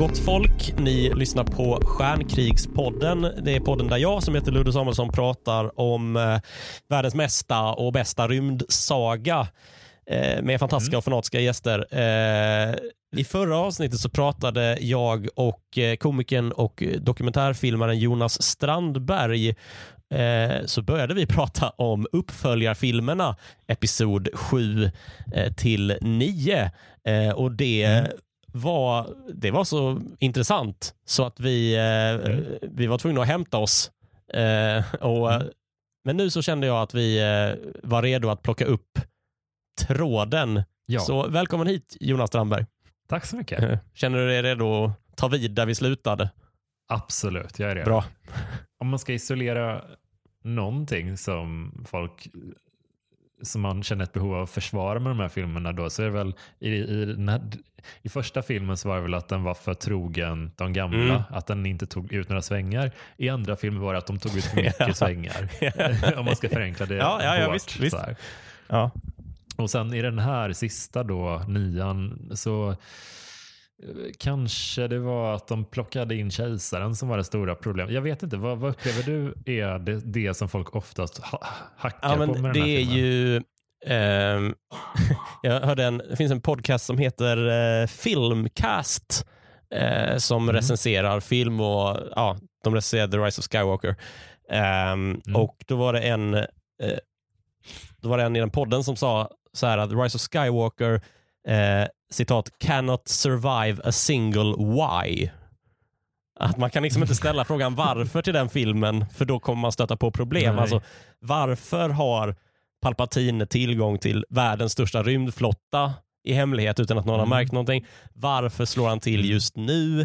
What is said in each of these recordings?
gott folk. Ni lyssnar på Stjärnkrigspodden. Det är podden där jag som heter Ludde Samuelsson pratar om eh, världens mesta och bästa rymdsaga eh, med fantastiska och fanatiska gäster. Eh, I förra avsnittet så pratade jag och eh, komikern och dokumentärfilmaren Jonas Strandberg eh, så började vi prata om uppföljarfilmerna episod 7 eh, till 9 eh, och det var, det var så intressant så att vi, eh, vi var tvungna att hämta oss. Eh, och, Men nu så kände jag att vi eh, var redo att plocka upp tråden. Ja. Så välkommen hit Jonas Strandberg. Tack så mycket. Känner du dig redo att ta vid där vi slutade? Absolut, jag är redo. Bra. Om man ska isolera någonting som folk som man känner ett behov av att försvara med de här filmerna då så är det väl i, i, här, i första filmen så var det väl att den var för trogen de gamla, Mm. att den inte tog ut några svängar. I andra filmer var det att de tog ut för mycket svängar. Om man ska förenkla det Ja, ja, ja, hårt, visst, visst. Ja. Och sen i den här sista då, nian, så kanske det var att de plockade in kejsaren som var det stora problemet. Jag vet inte, vad, vad upplever du är det, det som folk oftast ha, hackar Ja, på med det den här är filmen? ju... ehm, jag hörde en, det finns en podcast som heter eh, Filmcast eh, som Mm. recenserar film och ja, de recenserade The Rise of Skywalker. Ehm, Mm. Och då var det en eh, då var det en i den podden som sa så här att The Rise of Skywalker eh, citat cannot survive a single why. Att man kan liksom inte ställa frågan varför till den filmen för då kommer man stöta på problem. Nej. Alltså, varför har Palpatine tillgång till världens största rymdflotta i hemlighet utan att någon Mm. har märkt någonting? Varför slår han till Mm. just nu?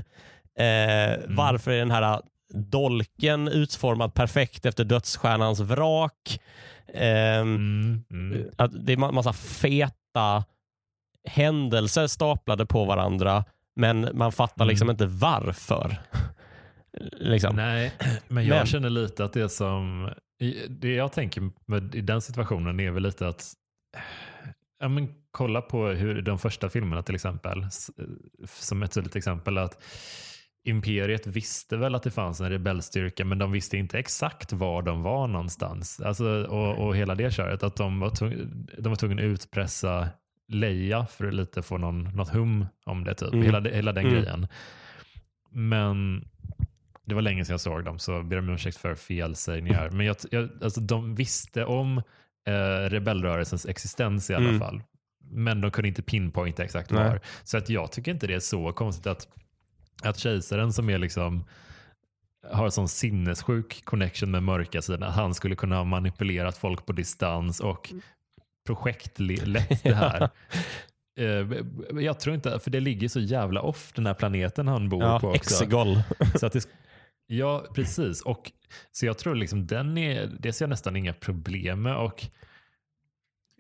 Eh, Varför är den här dolken utformad perfekt efter dödsstjärnans vrak? Ehm, Mm, mm. att det är ma- massa feta händelser staplade på varandra men man fattar Mm. liksom inte varför. liksom. Nej, men jag Men- känner lite att det som, det jag tänker med, i den situationen är väl lite att, ja men kolla på hur de första filmerna till exempel, s- som ett tydligt exempel att Imperiet visste väl att det fanns en rebellstyrka men de visste inte exakt var de var någonstans. Alltså, och, och hela det köret, att de var, tvung, de var tvungna att utpressa Leia för att lite få någon, något hum om det. Typ. Mm. Hela, hela den Mm. grejen. Men det var länge sedan jag såg dem så ber om ursäkt för felsägningar. Men jag, jag, alltså, de visste om eh, rebellrörelsens existens i alla Mm. fall. Men de kunde inte pinpointa exakt Nej. var. Så att jag tycker inte det är så konstigt att, att kejsaren som är liksom har en sån sinnessjuk connection med mörka sidan, att han skulle kunna ha manipulerat folk på distans och projektlett det här. Eh, Jag tror inte, för det ligger så jävla off den här planeten han bor på Ja, också. Exegol. Så att det, ja, precis. Och, så jag tror liksom den är, det ser jag nästan inga problem med. Och,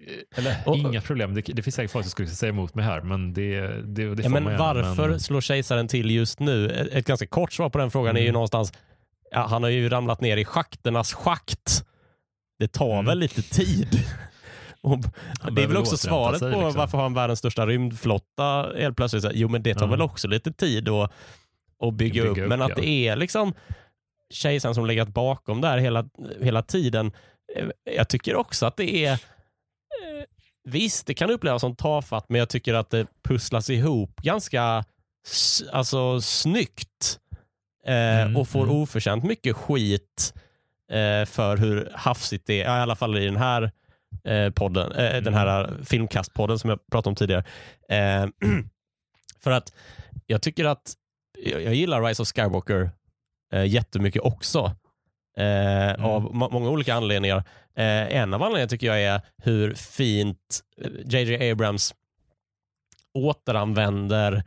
eh, eller Och- inga problem, det, det finns säkert folk som skulle säga emot mig här, men det, det, det Ja, men gärna, varför men- slår kejsaren till just nu? Ett ett ganska kort svar på den frågan är ju Mm. någonstans, ja, han har ju ramlat ner i schakternas schakt. Det tar Mm. väl lite tid. Och det är väl också svaret sig, på liksom. varför har han världens största rymdflotta helt plötsligt? Så Jo, men det tar Ja. väl också lite tid att, att bygga, Bygga upp. upp, Men att ja. det är liksom kejsaren som legat bakom där hela, hela tiden. Eh, Jag tycker också att det är eh, Visst, det kan upplevas som tafatt, men jag tycker att det pusslas ihop ganska alltså, snyggt eh, Mm, och får mm. oförtjänt mycket skit eh, för hur hafsigt det är, i alla fall i den här eh, podden, eh, den Mm. här filmkastpodden som jag pratade om tidigare. Eh, för att jag tycker att jag, jag gillar Rise of Skywalker eh, jättemycket också. Eh, Av må- många olika anledningar. Eh, en av anledningarna tycker jag är hur fint JJ Abrams återanvänder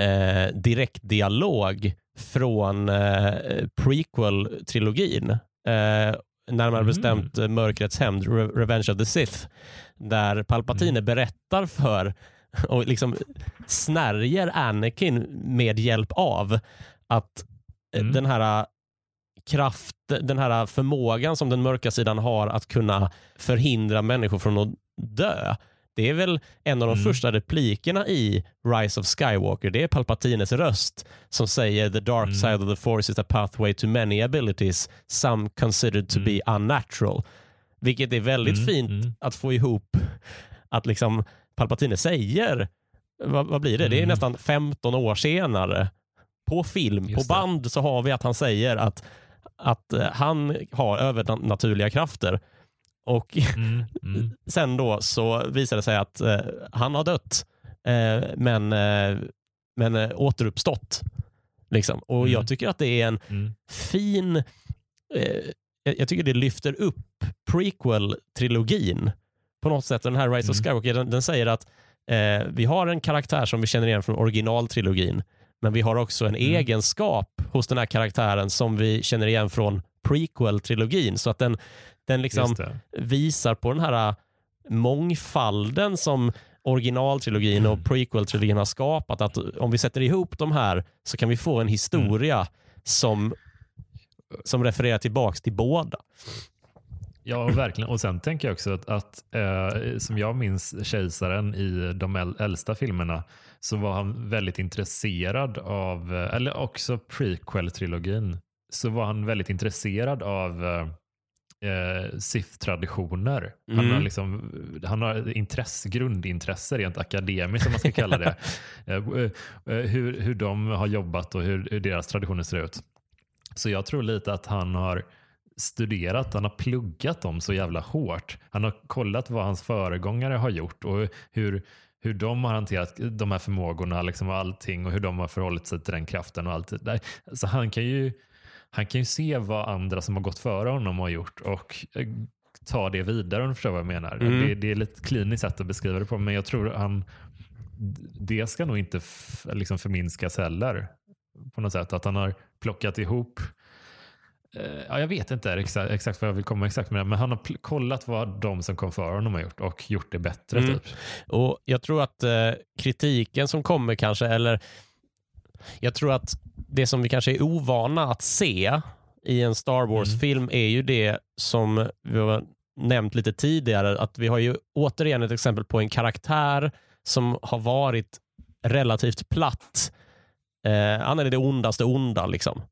eh, direktdialog från eh, prequel-trilogin. Eh, närmare Mm. bestämt eh, Mörkrets hämnd, Re- Revenge of the Sith, där Palpatine berättar för och liksom snärjer Anakin med hjälp av att eh, Mm. den här kraft, den här förmågan som den mörka sidan har att kunna förhindra människor från att dö. Det är väl en av de Mm. första replikerna i Rise of Skywalker. Det är Palpatines röst som säger the dark Mm. side of the force is a pathway to many abilities, some considered to Mm. be unnatural. Vilket är väldigt Mm, fint mm. att få ihop att liksom Palpatine säger, vad, vad blir det? Det är nästan 15 år senare. På film, på Just det. band så har vi att han säger att, att eh, han har övernaturliga krafter. Och Mm, mm, sen då så visar det sig att eh, han har dött, eh, men, eh, men eh, återuppstått. Liksom. Och Mm. jag tycker att det är en mm, fin... Eh, jag, jag tycker det lyfter upp prequel-trilogin på något sätt. Den här Rise of Mm. Skywalker, den, den säger att eh, vi har en karaktär som vi känner igen från originaltrilogin, men vi har också en Mm. egenskap hos den här karaktären som vi känner igen från prequel-trilogin. Så att den, den liksom visar på den här äh, mångfalden som originaltrilogin och prequel-trilogin har skapat. Att om vi sätter ihop de här så kan vi få en historia som, som refererar tillbaks till båda. Ja, verkligen. Och sen tänker jag också att, att eh, som jag minns kejsaren i de äl- äldsta filmerna så var han väldigt intresserad av, eh, eller också prequel-trilogin, så var han väldigt intresserad av eh, Sith-traditioner. Han Mm. har, liksom, han har intresse, grundintresse rent akademiskt om man ska kalla det. Eh, eh, eh, hur, hur de har jobbat och hur, hur deras traditioner ser ut. Så jag tror lite att han har studerat, han har pluggat dem så jävla hårt. Han har kollat vad hans föregångare har gjort och hur, hur de har hanterat de här förmågorna liksom och allting och hur de har förhållit sig till den kraften och allt det där. Så han kan ju, han kan ju se vad andra som har gått före honom har gjort och eh, ta det vidare om du förstår vad jag menar. Mm. Det, det är lite kliniskt sätt att beskriva det på men jag tror han det ska nog inte liksom förminskas heller på något sätt. Att han har plockat ihop eh, Ja, jag vet inte exakt, exakt vad jag vill komma exakt med det, men han har kollat vad de som kom före honom har gjort och gjort det bättre. Mm. Typ. Och Jag tror att eh, kritiken som kommer kanske, eller jag tror att det som vi kanske är ovana att se i en Star Wars-film är ju det som vi har nämnt lite tidigare, att vi har ju återigen ett exempel på en karaktär som har varit relativt platt. Eh, han är det ondaste onda. Liksom.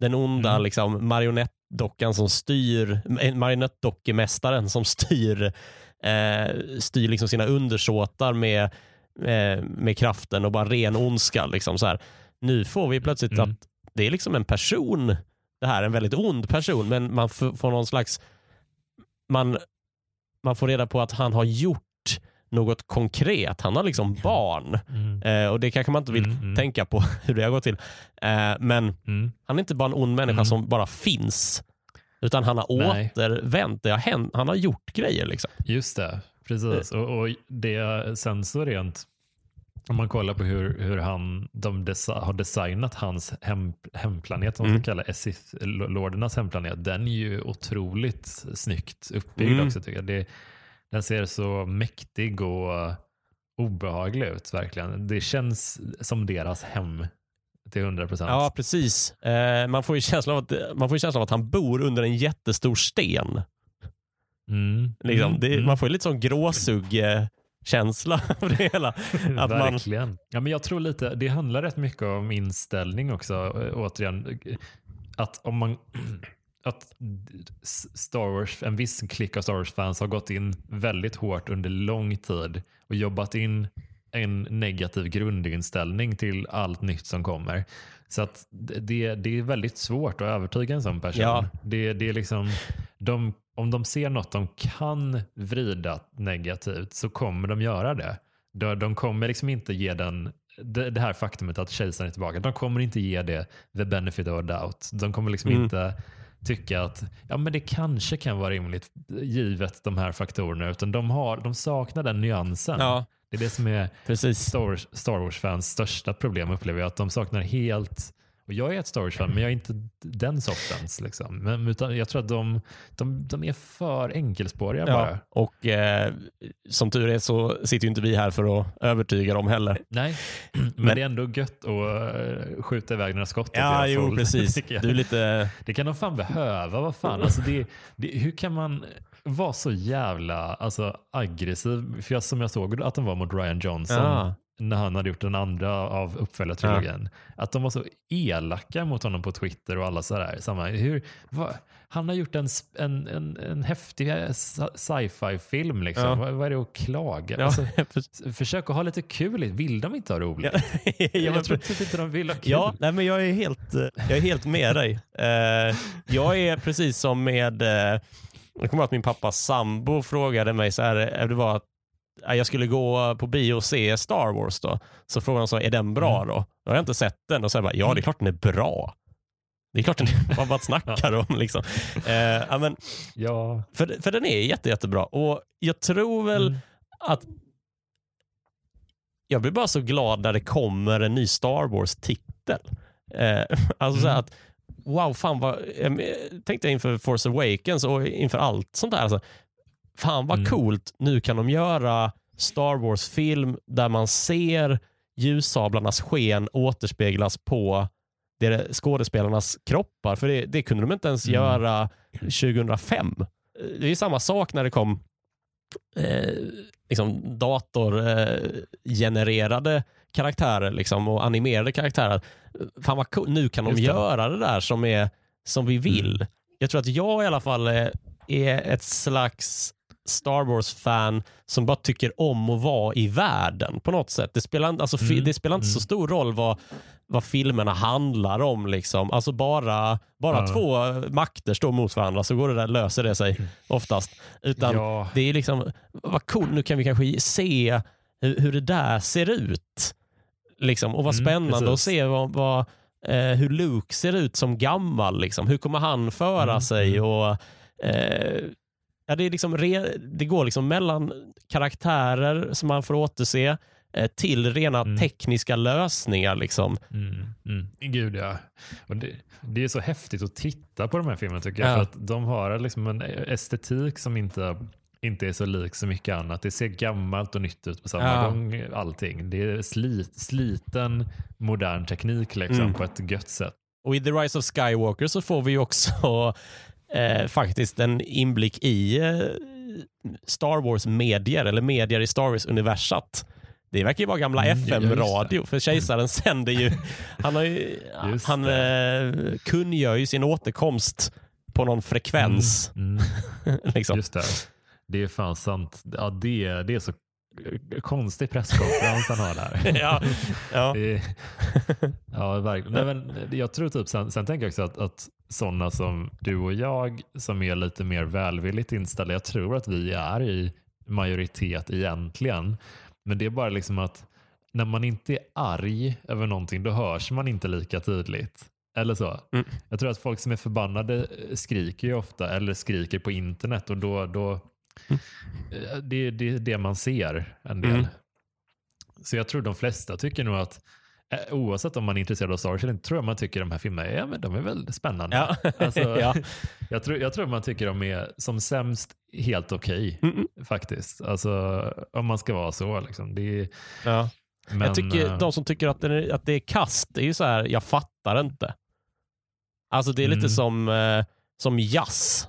Den onda Mm. liksom, marionettdockan som styr, marionettdockemästaren som styr, eh, styr liksom sina undersåtar med, eh, med kraften och bara ren ondska. Liksom, så här. Nu får vi plötsligt Mm. att det är liksom en person, det här är en väldigt ond person, men man får någon slags, man, man får reda på att han har gjort något konkret. Han har liksom barn. Mm. Eh, och Det kanske man inte vill Mm, mm. tänka på hur det har gått till. Eh, men Mm. han är inte bara en ond människa Mm. som bara finns. Utan han har Nej. återvänt. Det har hänt, han har gjort grejer. Liksom. Just det, precis. Och, och det, sen så rent, om man kollar på hur, hur han, de desi- har designat hans hem, hemplanet, som man Mm. ska kalla Sith-lordernas hemplanet, den är ju otroligt snyggt uppbyggd Mm. också tycker jag. Det, den ser så mäktig och obehaglig ut verkligen. Det känns som deras hem till 100 procent. Ja, precis. Eh, man, får ju känslan av att, man får känslan av att han bor under en jättestor sten. Mm. Liksom. Mm. Det, Mm. Man får ju lite sån känsla av det hela. Att man, Ja, men jag tror lite, det handlar rätt mycket om inställning också. Eh, återigen, att om man att Star Wars, en viss klick av Star Wars-fans har gått in väldigt hårt under lång tid och jobbat in en negativ grundinställning till allt nytt som kommer. Så att det, det är väldigt svart att övertyga en sån person. Ja. Det, det är liksom, de, om de ser något de kan vrida negativt så kommer de göra det. De, de kommer liksom inte ge den det, det här faktumet att kejsaren är tillbaka. De kommer inte ge det the benefit of doubt. De kommer liksom Mm. inte tycka att ja, men det kanske kan vara rimligt givet de här faktorerna. Utan de, har, de saknar den nyansen. ja, Det är det som är precis. Star Wars, Star Wars-fans största problem upplever jag. Att de saknar helt, och jag är ett Star Wars-fan men jag är inte den sortens. Liksom. Men, utan jag tror att de, de, de är för enkelspåriga bara. Ja, och eh, som tur är så sitter ju inte vi här för att övertyga dem heller. Nej, men, Men- det är ändå gött att uh, skjuta iväg några skott Ja, jo håll, precis. Du lite... Det kan de fan behöva. Vad fan? Alltså det, det, hur kan man... var så jävla alltså, aggressiv. För jag, som jag såg att den var mot Ryan Johnson Ja. när han hade gjort den andra av uppföljartrilogin. Att de var så elaka mot honom på Twitter och alla sådär. Samma, hur, vad, han har gjort en, en, en, en häftig sci- sci-fi-film. Liksom. Ja. Vad, vad är det att klaga? Ja, Alltså, försök att ha lite kul. Vill de inte ha roligt? ja, ja, men jag tror typ inte de vill ha kul. Ja, nej, men jag är helt, eh, jag är helt med dig. Eh, jag är precis som med, eh, jag kommer ihåg att min pappas sambo frågade mig så här, det var att eh, jag skulle gå på bio och se Star Wars då. Så frågade han så, är den bra Mm. då? Då har jag inte sett den och så bara, ja det är klart den är bra. Det är klart den är, vad snackar om liksom. Eh, men, Ja. för, för den är jätte, jättebra och jag tror väl Mm. att jag blir bara så glad när det kommer en ny Star Wars-titel. Eh, alltså så Mm. att, wow, fan vad, eh, tänkte jag inför Force Awakens och inför allt sånt där. Alltså, fan vad Mm. coolt, nu kan de göra Star Wars-film där man ser ljussablarnas sken återspeglas på skådespelarnas kroppar. För det, det kunde de inte ens Mm. göra 2005. Det är samma sak när det kom eh, liksom datorgenererade karaktärer liksom, och animerade karaktärer. Fan vad. Nu kan de göra det där som, är, som vi vill. Mm. Jag tror att jag i alla fall är, är ett slags Star Wars-fan som bara tycker om att vara i världen på något sätt. Det spelar, inte- alltså, Mm, det spelar inte så mm. stor roll vad, vad filmerna handlar om. Liksom. Alltså bara bara Ja. två makter står mot varandra så går det där, löser det sig oftast. Utan Ja. det är liksom, vad coolt, nu kan vi kanske se hur, hur det där ser ut. Liksom. Och vad Mm, spännande att precis. se vad, vad, eh, hur Luke ser ut som gammal. Liksom. Hur kommer han föra Mm, sig? mm. Och, eh, ja, det, är liksom re, det går liksom mellan karaktärer som man får återse eh, till rena Mm. tekniska lösningar. Liksom. Mm, mm. Gud ja. Det, det är så häftigt att titta på de här filmerna tycker jag. Ja. För att de har liksom en estetik som inte, inte är så lik så mycket annat. Det ser gammalt och nytt ut på samma Ja. gång. Allting. Det är slit, sliten modern teknik liksom, Mm. på ett gött sätt. Och i The Rise of Skywalker så får vi också eh, faktiskt en inblick i eh, Star Wars-medier, eller medier i Star Wars-universat. Det verkar ju vara gamla Mm. FM-radio, för kejsaren sänder ju, han, har ju, han eh, kungör ju sin återkomst på någon frekvens. Mm, mm. liksom. Just det. Det är fan sant. Ja, det, det är så konstig presskonferens han har där. ja, ja. Det ja, verkligen. Nej, men jag tror typ, sen, sen tänker jag också att, att sådana som du och jag som är lite mer välvilligt inställda, jag tror att vi är i majoritet egentligen. Men det är bara liksom att när man inte är arg över någonting, då hörs man inte lika tydligt. Eller så. Mm. Jag tror att folk som är förbannade skriker ju ofta, eller skriker på internet och då, då eh, det, det är det man ser en del. Mm. Så jag tror de flesta tycker nog att eh, oavsett om man är intresserad av Star Wars eller inte, tror jag man tycker de här filmerna ja, men de är väl spännande. Ja. Alltså, ja. jag, tror, jag tror man tycker de är som sämst helt okej Mm, faktiskt. Alltså om man ska vara så. Liksom. Det är, ja. men, jag tycker, eh, de som tycker att det, är, att det är kast, det är ju så här, jag fattar inte. Alltså det är lite Mm. som, som jazz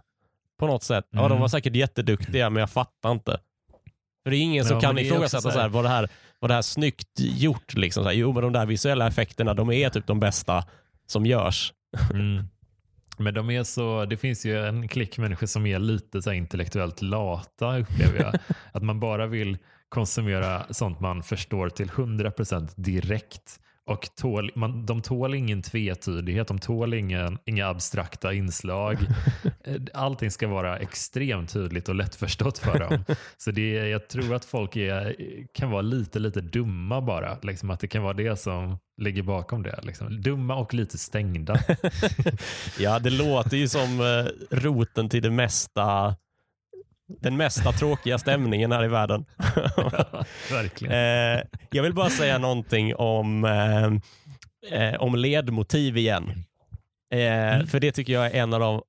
på något sätt. Ja, de Mm. var säkert jätteduktiga, men jag fattar inte. För det är ingen som Ja, kan är också ifrågasätta så så här- var, det här, var det här snyggt gjort. Liksom. Så här, jo, men de där visuella effekterna, de är typ de bästa som görs. Mm. Men de är så, det finns ju en klick människor som är lite så intellektuellt lata upplever jag. att man bara vill konsumera sånt man förstår till 100% direkt. Och tål, man, de tål ingen tvetydighet, de tål ingen, inga abstrakta inslag. Eh, Allting ska vara extremt tydligt och lättförstått för dem. Så det, jag tror att folk är, kan vara lite, lite dumma bara. Liksom att det kan vara det som ligger bakom det. Liksom. Dumma och lite stängda. Ja, det låter ju som eh, roten till det mesta den mesta tråkiga stämningen här i världen. Verkligen. Eh, jag vill bara säga någonting om, eh, eh, om ledmotiv igen. Eh, För det tycker jag är en av de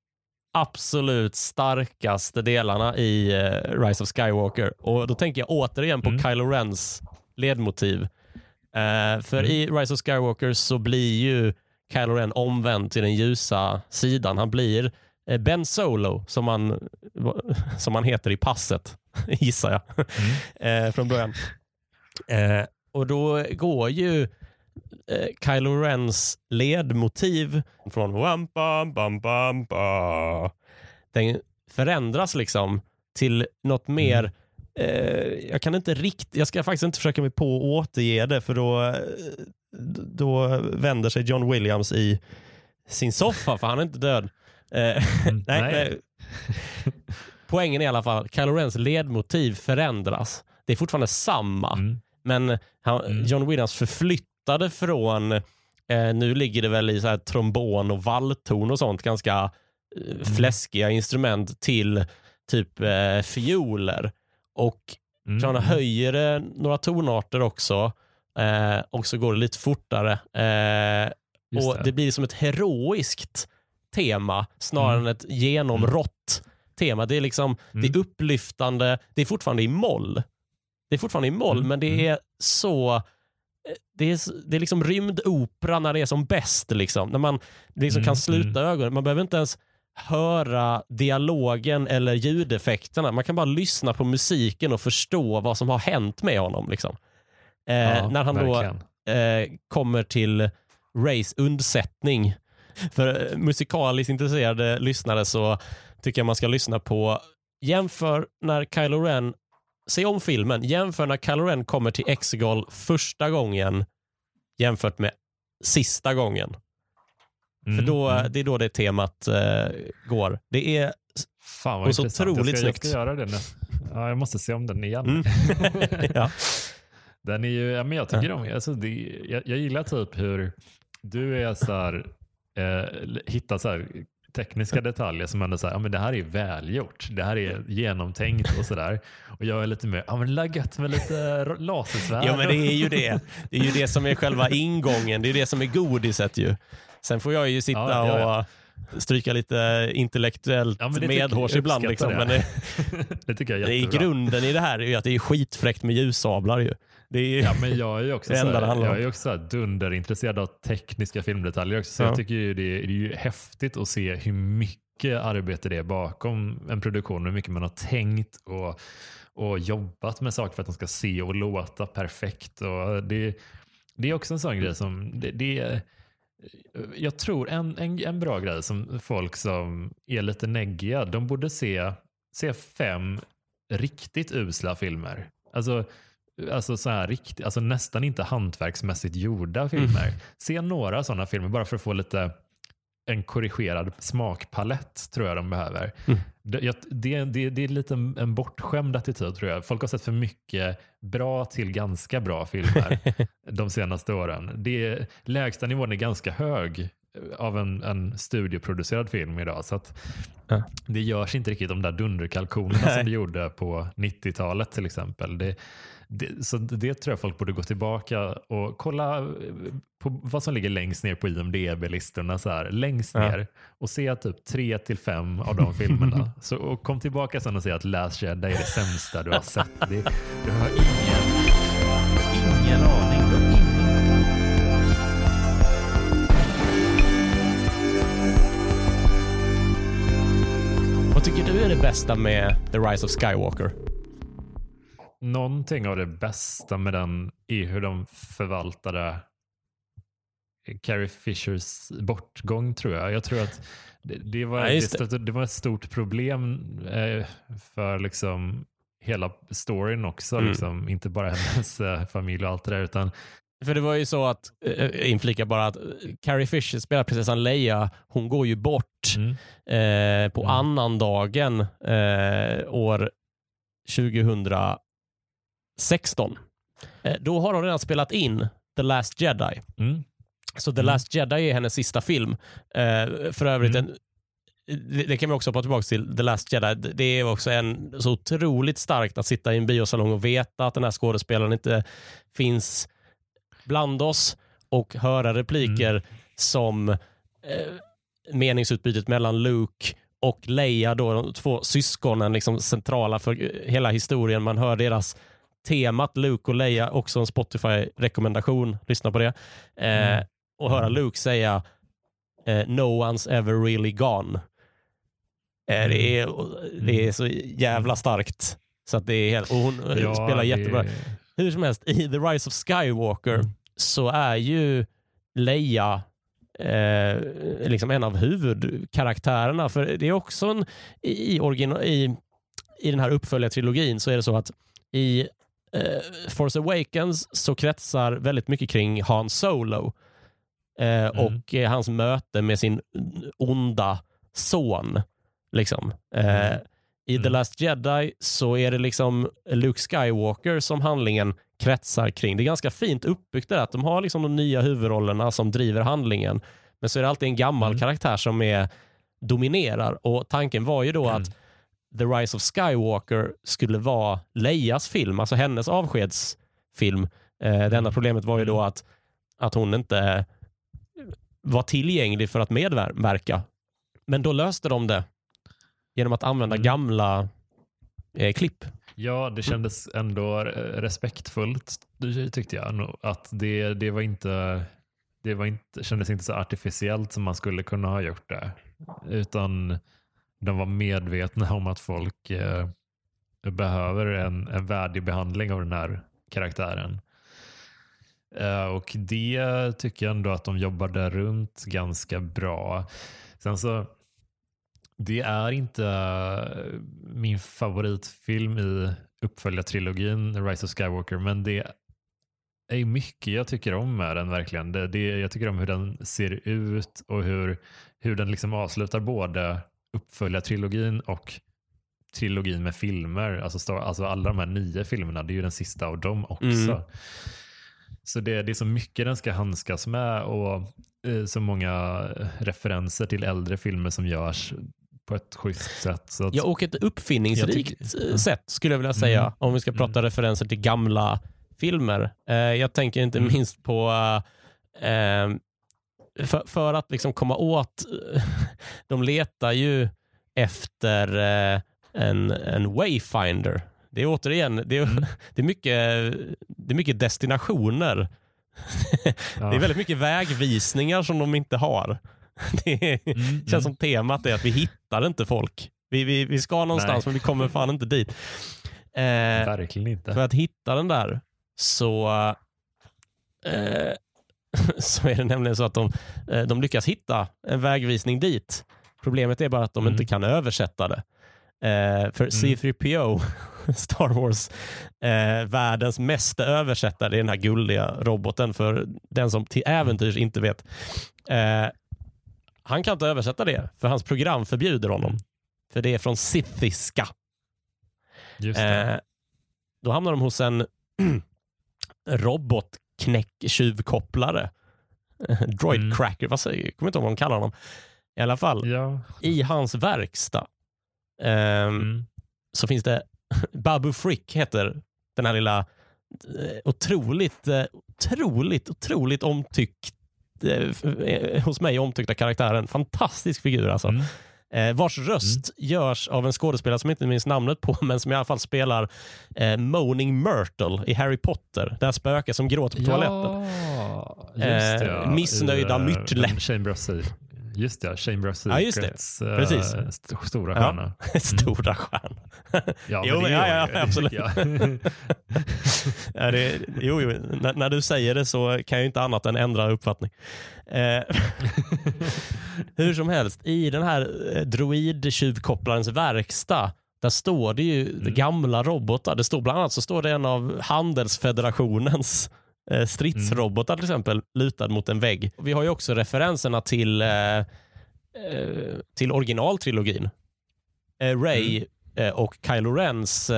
absolut starkaste delarna i eh, Rise of Skywalker. Och Då tänker jag återigen på Mm. Kylo Rens ledmotiv. Eh, för Mm. i Rise of Skywalker så blir ju Kylo Ren omvänd till den ljusa sidan. Han blir Ben Solo, som han, som han heter i passet, gissar jag, Mm. eh, från början. Eh, och då går ju eh, Kylo Rens ledmotiv från wam, bam, bam, bam, ba. Den förändras liksom till något mer eh, jag kan inte riktigt, jag ska faktiskt inte försöka mig på att återge det för då, eh, då vänder sig John Williams i sin soffa för han är inte död. Eh, Mm. nej, Nej. Poängen är i alla fall, Kylo Rens ledmotiv förändras. Det är fortfarande samma, Mm. men han, Mm. John Williams förflyttade från, eh, nu ligger det väl i så här trombon och vallton och sånt, ganska eh, fläskiga instrument till typ eh, fioler. Och Mm. han Mm. höjer det några tonarter också eh, och så går det lite fortare. Eh, och det. blir som ett heroiskt tema snarare Mm. än ett genomrått tema. Det är liksom det är Mm. upplyftande. Det är fortfarande i moll. Det är fortfarande i moll, Mm. men det Mm. är så eh, det är, det är liksom rymdopera när det är som bäst. Liksom. När man liksom Mm, kan sluta ögonen. Man behöver inte ens höra dialogen eller ljudeffekterna. Man kan bara lyssna på musiken och förstå vad som har hänt med honom. Liksom. Eh, Ja, när han då verkligen. eh, kommer till Rays undsättning. För eh, musikaliskt intresserade lyssnare så tycker jag man ska lyssna på jämför när Kylo Ren, se om filmen, jämför när Kylo Ren kommer till Exegol första gången jämfört med sista gången. Mm. För då, Mm. det är då det temat eh, går. Det är Fan vad och så intressant. otroligt jag ska, snyggt. Jag ska göra det nu. Ja, jag måste se om den igen. Mm. ja. Den är ju, ja, men jag tycker om, alltså det, jag, jag gillar typ hur du är så här, eh, hittar så här tekniska detaljer som ändå säger, ja men det här är välgjort, det här är genomtänkt och sådär. Och jag är lite mer, ja men laggat med lite lasersvärd. ja, men det är ju det. Det är ju det som är själva ingången. Det är det som är godiset ju. Sen får jag ju sitta Ja, ja, och stryka lite intellektuellt Ja, det medhårs ibland. Liksom. uppskattar Men det. det, det tycker jag är det är jättebra. grunden i det här är ju att det är skitfräckt med ljussablar. Ju. Det är, Ja, men jag är också, här, jag är också så dunderinintresserad av tekniska filmdetaljer också. Så Ja. jag tycker ju det, det är ju häftigt att se hur mycket arbete det är bakom en produktion. Hur mycket man har tänkt och, och jobbat med saker för att de ska se och låta perfekt. Och det, det är också en sån grej som det, det är jag tror en, en, en bra grej som folk som är lite neggiga, de borde se, se fem riktigt usla filmer. Alltså, alltså, så här rikt, alltså nästan inte hantverksmässigt gjorda filmer. Se några sådana filmer bara för att få lite en korrigerad smakpalett tror jag de behöver. Mm. Det, det, det, det är lite en en bortskämd attityd tror jag. Folk har sett för mycket bra till ganska bra filmer de senaste åren. Det, lägsta nivån är ganska hög av en, en studioproducerad film idag. Så att Ja. Det görs inte riktigt de där dunderkalkonerna som det gjorde på 90-talet till exempel. Det, det, så det tror jag folk borde gå tillbaka och kolla eh, på vad som ligger längst ner på IMDB-listorna. Så här, längst Ja. ner och se typ tre till fem av de filmerna. så, och kom tillbaka sen och säg att Last Jedi är det sämsta du har sett. Det, du har ingen, ingen aning. Vad tycker du är det bästa med The Rise of Skywalker? någonting av det bästa med den är hur de förvaltade Carrie Fishers bortgång tror jag. Jag tror att det, det var, ja, det. det. var ett stort problem eh, för liksom hela storyn också. Mm. Liksom. Inte bara hennes eh, familj och allt det där. Utan för det var ju så att, äh, inflika bara, att Carrie Fisher spelar prinsessan Leia, hon går ju bort mm. eh, på mm. annandagen eh, år 2000 16. Eh, då har hon redan spelat in The Last Jedi. Mm. Så The mm. Last Jedi är hennes sista film. Eh, för övrigt, mm. det, kan vi också hoppa tillbaka till, The Last Jedi. Det är också en, så otroligt starkt att sitta i en biosalong och veta att den här skådespelaren inte finns bland oss och höra repliker mm. som eh, meningsutbytet mellan Luke och Leia, då, de två syskonen, liksom centrala för hela historien. Man hör deras temat, Luke och Leia, också en Spotify-rekommendation. Lyssna på det. Eh, Mm. Och höra Mm. Luke säga eh, “No one's ever really gone”. Eh, Det, är, det är så jävla starkt. Så att det är helt, och hon eh, Ja, spelar det- jättebra. Hur som helst, i The Rise of Skywalker Mm. så är ju Leia eh, liksom en av huvudkaraktärerna. För det är också en, i, origina, i, i den här uppföljartrilogin så är det så att i eh, Force Awakens så kretsar väldigt mycket kring Han Solo eh, och eh, hans möte med sin onda son. Liksom. Eh, Mm. I The Mm. Last Jedi så är det liksom Luke Skywalker som handlingen kretsar kring. Det är ganska fint uppbyggt där, att de har liksom de nya huvudrollerna som driver handlingen. Men så är det alltid en gammal Mm. karaktär som är, dominerar. Och tanken var ju då Mm. att The Rise of Skywalker skulle vara Leias film, alltså hennes avskedsfilm. Eh, det enda Mm. problemet var ju då Mm. att, att hon inte var tillgänglig för att medverka. Men då löste de det genom att använda Mm. gamla eh, klipp. Ja, det kändes ändå eh, respektfullt tyckte jag. Att det, det var inte, det var inte, kändes inte så artificiellt som man skulle kunna ha gjort det. Utan de var medvetna om att folk eh, behöver en, en värdig behandling av den här karaktären. Eh, och det tycker jag ändå att de jobbade runt ganska bra. Sen så det är inte eh, min favoritfilm i uppföljartrilogin Rise of Skywalker, men det är mycket jag tycker om med den verkligen. Det, det, jag tycker om hur den ser ut och hur, hur den liksom avslutar både uppföljartrilogin och trilogin med filmer. Alltså, alltså alla de här nio filmerna, det är ju den sista av dem också. Mm. Så det, det är så mycket den ska handskas med och eh, så många referenser till äldre filmer som görs på ett schysst sätt. Så att, Ja, och ett uppfinningsrikt tycker- eh, sätt skulle jag vilja säga, Mm. om vi ska prata referenser till gamla filmer. Eh, jag tänker inte Mm. minst på eh, för, för att liksom komma åt, de letar ju efter eh, en, en wayfinder. Det är återigen, det är, Mm. det är, mycket, det är mycket destinationer. ja. Det är väldigt mycket vägvisningar som de inte har. Det är, Mm, känns mm. som temat är att vi hittar inte folk. Vi, vi, vi ska någonstans Nej. men vi kommer fan inte dit. Eh, Verkligen inte. för att hitta den där så, eh, så är det nämligen så att de, eh, de lyckas hitta en vägvisning dit. Problemet är bara att de Mm. inte kan översätta det. Eh, för C3PO, Star Wars, eh, världens mesta översättare, är den här guldiga roboten för den som till äventyrs inte vet. Eh, han kan inte översätta det, för hans program förbjuder honom. Mm. För det är från sithiska. Just det. Eh, då hamnar de hos en robotknäck-tjuvkopplare. Droid Mm. cracker, vad säger jag? kommer inte ihåg vad de kallar honom. I alla fall, ja. i hans verkstad ehm, Mm. så finns det Babu Frick heter den här lilla eh, otroligt, eh, otroligt, otroligt omtyckt eh, hos mig omtyckta karaktären. Fantastisk figur alltså. Mm. Eh, vars röst görs av en skådespelare som jag inte minns namnet på, men som i alla fall spelar eh, Moaning Myrtle i Harry Potter. Det här spöket som gråter på toaletten. Ja, just Eh, det. ja. missnöjda eh, Myrtle. Chamber of Secrets. Just det, Chamber of Ja, just det. Eh, Precis. st- Stora Ja. stjärna. Stora stjärna. Ja, Jo, ja, ja, absolut. Ja, det, jo, jo. När, när du säger det så kan jag inte annat än ändra uppfattning. Eh, hur som helst, i den här eh, droidtjuvkopplarens verkstad, där står det ju Mm. gamla robotar. Det står bland annat så står det en av handelsfederationens eh, stridsrobotar till exempel lutad mot en vägg. Vi har ju också referenserna till, eh, till originaltrilogin. Ray eh, och Kylo Rens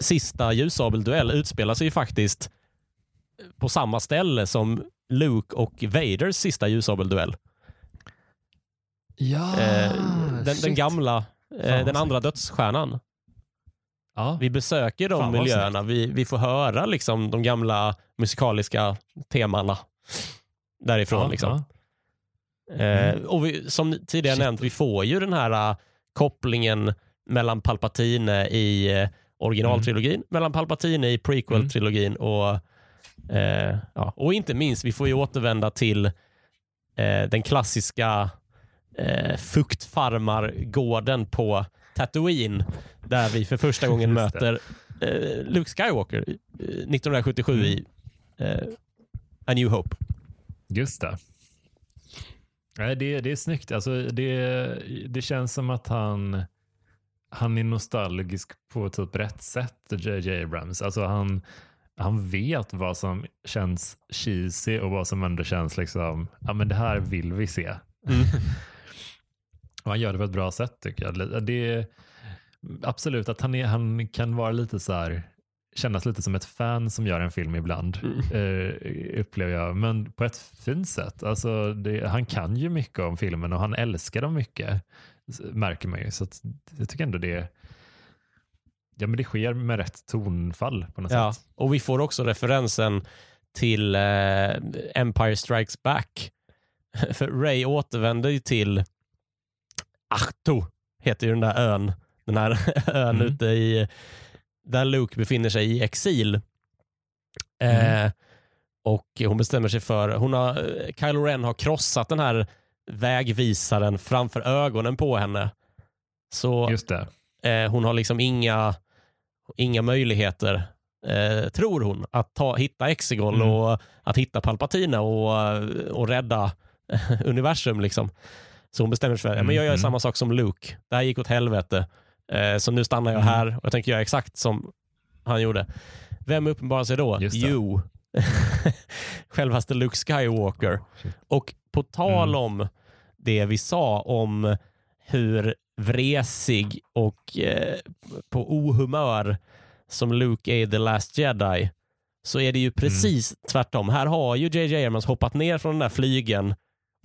sista ljusabelduell utspelar sig ju faktiskt på samma ställe som Luke och Vaders sista ljusabelduell. ja, Eh, den, den gamla, eh, den andra dödsstjärnan. Ja. Vi besöker de Fan, miljöerna. Vi, vi får höra liksom de gamla musikaliska temana därifrån. Ja, liksom. ja. Eh, Mm. och vi, som tidigare Shit. nämnt, vi får ju den här uh, kopplingen mellan Palpatine i uh, originaltrilogin, Mm. mellan Palpatine i prequel-trilogin och, eh, ja, och inte minst, vi får ju återvända till eh, den klassiska eh, fuktfarmargården på Tatooine där vi för första gången möter eh, Luke Skywalker eh, 1977 i eh, A New Hope. Just det. Nej, det, det är snyggt. Alltså, det, det känns som att han, han är nostalgisk på typ rätt sätt, J.J. Abrams. Alltså han, han vet vad som känns cheesy och vad som ändå känns liksom, ja men det här vill vi se. Mm. Och han gör det på ett bra sätt tycker jag. Det är, absolut att han, är, han kan vara lite så här, kännas lite som ett fan som gör en film ibland, Mm. eh, upplever jag. Men på ett fint sätt. Alltså det, han kan ju mycket om filmen och han älskar dem mycket, märker man ju. Så att, jag tycker ändå det, ja, men det sker med rätt tonfall på något Ja, sätt. och vi får också referensen till eh, Empire Strikes Back. För Ray återvänder ju till Ahto, heter ju den där ön. Den här ön Mm. ute i där Luke befinner sig i exil. Mm. Eh, och hon bestämmer sig för, hon har, eh, Kylo Ren har krossat den här vägvisaren framför ögonen på henne. Så Just det. Eh, hon har liksom inga, inga möjligheter, eh, tror hon, att ta, hitta Exegol Mm. och att hitta Palpatina och, och rädda universum. Liksom. Så hon bestämmer sig för att men jag gör Mhm. samma sak som Luke. Det här gick åt helvete. Eh, så nu stannar jag Mm. här och jag tänker göra exakt som han gjorde. Vem uppenbarar sig då? Jo, självaste Luke Skywalker. Shit. Och på tal Mm. om det vi sa om hur vresig och eh, på ohumör som Luke är i The Last Jedi så är det ju precis tvärtom. Här har ju JJ Abrams hoppat ner från den där flygen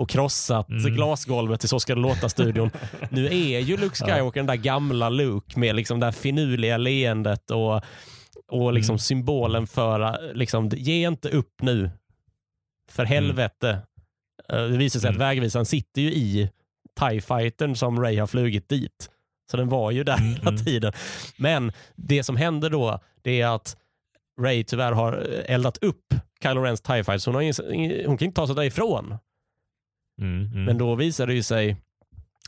och krossat Mm. glasgolvet i Så ska det låta-studion. nu är ju Luke Skywalker den där gamla Luke med liksom det där finurliga leendet och, och liksom Mm. symbolen för liksom, ge inte upp nu. För helvete. Eh, Det visar sig Mm. att vägvisaren sitter ju i TIE fightern som Ray har flugit dit. Så den var ju där Mm, hela mm. tiden. Men det som händer då, det är att Ray tyvärr har eh, eldat upp Kylo Rens TIE fighter, så hon, har hon kan inte ta sig därifrån. Mm, mm. Men då visar det ju sig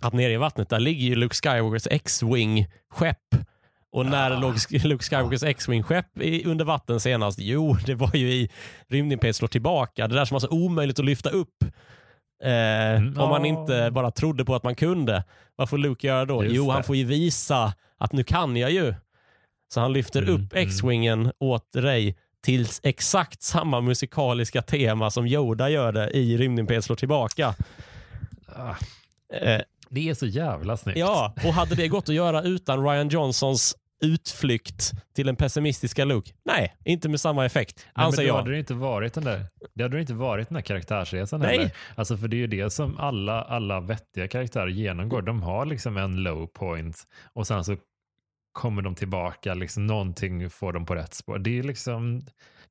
att nere i vattnet, där ligger ju Luke Skywalkers X-Wing-skepp. Och när Ah. låg Luke Skywalkers X-Wing-skepp i- under vatten senast? Jo, det var ju i Rymdimperiet slår tillbaka. Det där som var så omöjligt att lyfta upp. Eh, Mm, Om man inte bara trodde på att man kunde. Vad får Luke göra då? Just jo, han det. får ju visa att nu kan jag ju. Så han lyfter Mm, upp mm. X-Wingen åt Ray till exakt samma musikaliska tema som Yoda gör det i Rymdimperiet slår tillbaka. Ah, Eh, det är så jävla snyggt. Ja, och hade det gått att göra utan Ryan Johnsons utflykt till den pessimistiska Luke? Nej, inte med samma effekt, Nej, men anser då jag. hade det inte varit den där, det hade inte varit den här karaktärsresan Nej. heller. Alltså för det är ju det som alla, alla vettiga karaktärer genomgår. De har liksom en low point och sen så kommer de tillbaka, liksom någonting får dem på rätt spår. Det är liksom,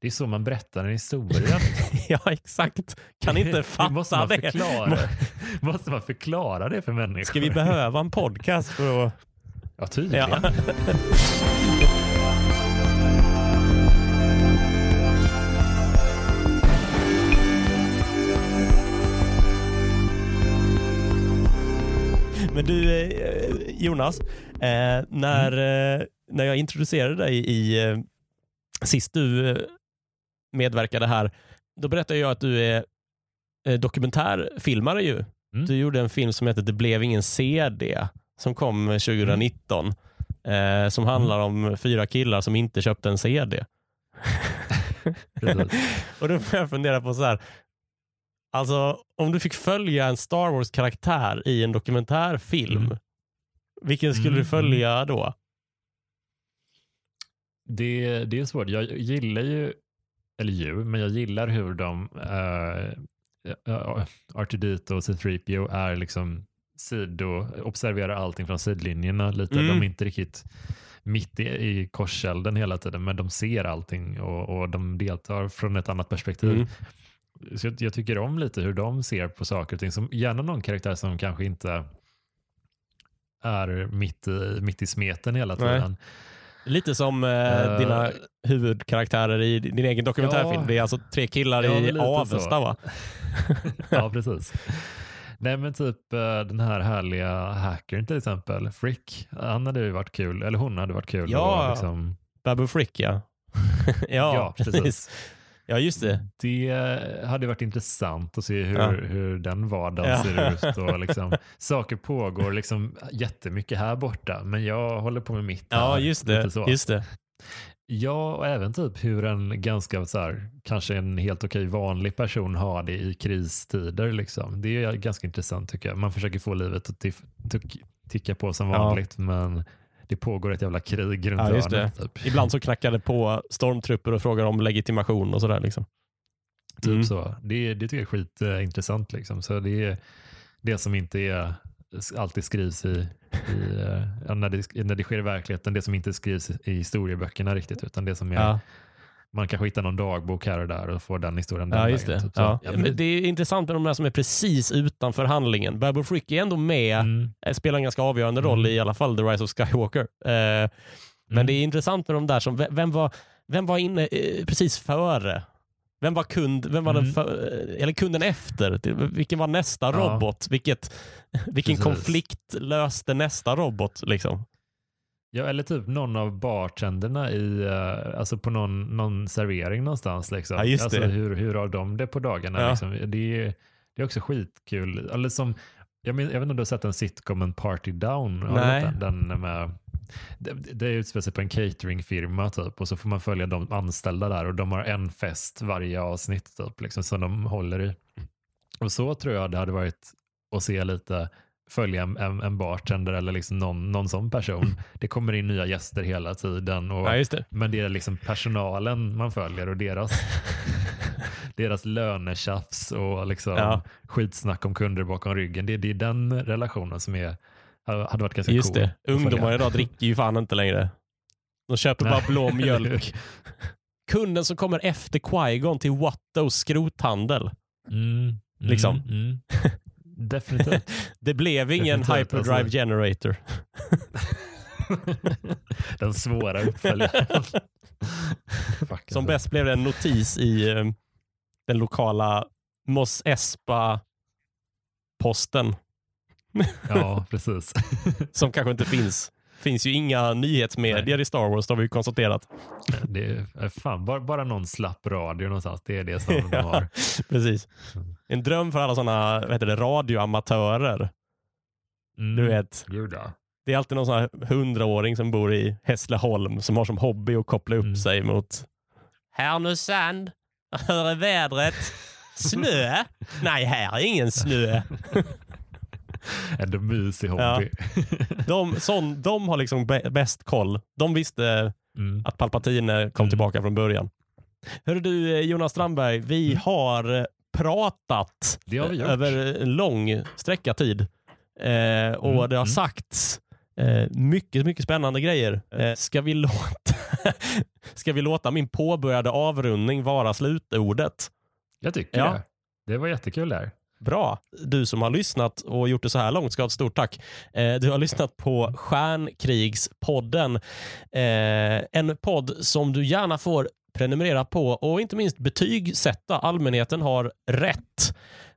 det är så man berättar en historia. ja, exakt. Kan inte fatta måste man det. förklara. måste man förklara det för människor? Ska vi behöva en podcast för att... Ja, tydligen. Ja. Men du eh, Jonas, eh, när, eh, när jag introducerade dig i sist du medverkade här, då berättade jag att du är dokumentärfilmare ju. Mm. Du gjorde en film som heter Det blev ingen CD som kom 2019. Eh, som handlar om fyra killar som inte köpte en CD. Och då får jag fundera på så här. Alltså om du fick följa en Star Wars-karaktär i en dokumentärfilm, Mm. vilken skulle Mm, du följa då? Det, det är svårt. Jag gillar ju, eller ju, men jag gillar hur de, uh, uh, R2D2 och C3PO är liksom sido, observerar allting från sidlinjerna lite. Mm. De är inte riktigt mitt i, i korselden hela tiden, men de ser allting och, och de deltar från ett annat perspektiv. Mm. Så jag, jag tycker om lite hur de ser på saker och ting. Som, gärna någon karaktär som kanske inte är mitt i, mitt i smeten hela Nej. tiden. Lite som eh, Eh, dina huvudkaraktärer i din egen dokumentärfilm. Ja. Det är alltså tre killar Ja, i Avesta va? ja, precis. Nej men typ eh, den här härliga hackern till exempel, Frick, han hade ju varit kul, eller hon hade varit kul. Ja. Liksom, Babu Frick ja. ja, Ja, precis. Ja, just det. det hade varit intressant att se hur, Ja. hur den vardagen Ja. ser ut. Och liksom, saker pågår liksom jättemycket här borta, men jag håller på med mitt Ja, just det. Just det. Ja, och även typ hur en ganska så här, kanske en helt okej vanlig person har det i kristider. Liksom. Det är ganska intressant tycker jag. Man försöker få livet att ticka på som Ja. vanligt, men det pågår ett jävla krig runt Ja, just hörnet. Typ, Ibland så knackar det på stormtrupper och frågar om legitimation och sådär. Liksom. typ Mm. så. Det, det tycker jag är skitintressant. Liksom. Så det är det som inte är alltid skrivs i, i eh, ja, när, det, när det sker i verkligheten, det som inte skrivs i historieböckerna riktigt, utan det som är Ja. Man kanske hittar någon dagbok här och där och får den historien den Ja, just det. typ. Ja. Ja, Men det är intressant med de där som är precis utanför handlingen. Babu Frick är ändå med, Mm. eh, spelar en ganska avgörande roll Mm. i alla fall The Rise of Skywalker. Eh, Men Mm. det är intressant med de där som, ve- vem var, vem var inne eh, precis före? Vem var kund, vem var den Mm. för, eller kunden efter? Vilken var nästa Ja. robot? Vilket, vilken Precis. konflikt löste nästa robot? Liksom? Ja, eller typ någon av bartenderna i, eh, alltså på någon, någon servering någonstans. Liksom. Ja, just alltså, det. Hur, hur har de det på dagarna? Ja. Liksom? Det, är, det är också skitkul. Eller som, jag, men, jag vet inte om du har sett en sitcomen Party Down? Nej. den med, det, det utspelar sig på en cateringfirma typ och så får man följa de anställda där och de har en fest varje avsnitt typ, liksom, som de håller i. Och så tror jag det hade varit att se lite följa en, en, en bartender eller liksom någon, någon sån person. Det kommer in nya gäster hela tiden. Och, Ja, det. men det är liksom personalen man följer och deras, deras lönetjafs och liksom Ja. skitsnack om kunder bakom ryggen. Det, det är den relationen som är, hade varit ganska Just cool. det. att Ungdomar idag dricker ju fan inte längre. De köper bara Nej. blå mjölk. Kunden som kommer efter Qui-Gon till Wattos skrothandel. Mm, mm, Liksom. Mm. Definitivt. Det blev ingen Definitivt, hyperdrive alltså. generator. Den svåra uppföljaren. Som alltså. bäst blev det en notis i eh, den lokala Mos Espa-posten Ja, precis. som kanske inte finns. finns ju inga nyhetsmedier i Star Wars, det har vi ju konstaterat. Det är, fan, bara, bara någon slapp radio någonstans. Det är det som de har. Precis. En dröm för alla sådana vad heter det, radioamatörer. Mm. Du vet, Gud, ja. det är alltid någon sån här hundraåring som bor i Hässleholm som har som hobby att koppla upp Mm. sig mot Härnösand. Hur är vädret? Snö? Nej, här är ingen snö. Ändå mysig hobby. Ja. De, sån, de har liksom bä- bäst koll. De visste Mm. att Palpatine kom Mm. tillbaka från början. Hörru du eh, Jonas Strandberg, vi Mm. har eh, pratat har över en lång sträcka tid. Eh, och Mm, det har mm. sagts eh, mycket, mycket spännande grejer. Eh, ska, vi låta, ska vi låta min påbörjade avrundning vara slutordet? Jag tycker Ja. det. Det var jättekul där. Bra. Du som har lyssnat och gjort det så här långt ska ha ett stort tack. Eh, du har lyssnat på Stjärnkrigspodden. Eh, en podd som du gärna får prenumerera på och inte minst betygsätta. Allmänheten har rätt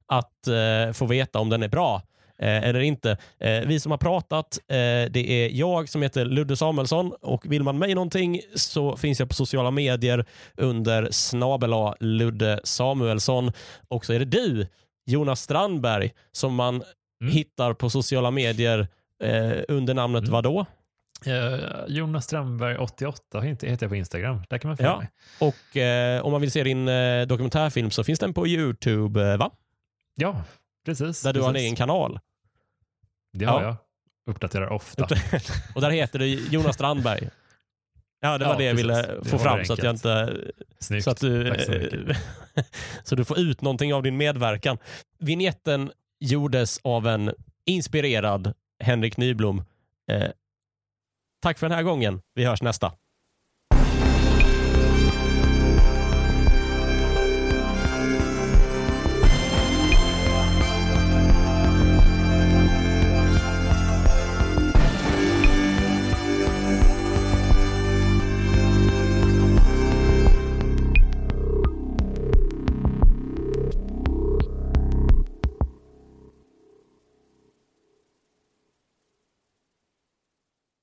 att eh, få veta om den är bra eh, eller inte. Eh, vi som har pratat, eh, det är jag som heter Ludde Samuelsson och vill man mig någonting så finns jag på sociala medier under snabel Ludde Samuelsson. Och så är det du, Jonas Strandberg, som man Mm. hittar på sociala medier eh, under namnet Mm. vadå? Eh, Jonas Strömberg 88 heter jag på Instagram. Där kan man följa Ja. mig. Och eh, om man vill se din eh, dokumentärfilm så finns den på YouTube, eh, va? Ja, precis. Där du har en precis. egen kanal. Det har Ja. jag. Uppdaterar ofta. Och där heter du Jonas Strandberg. Ja, det var Ja, det jag precis. ville få fram så att jag inte Snyggt. Så att du, så så du får ut någonting av din medverkan. Vignetten gjordes av en inspirerad Henrik Nyblom. Eh, tack för den här gången. Vi hörs nästa.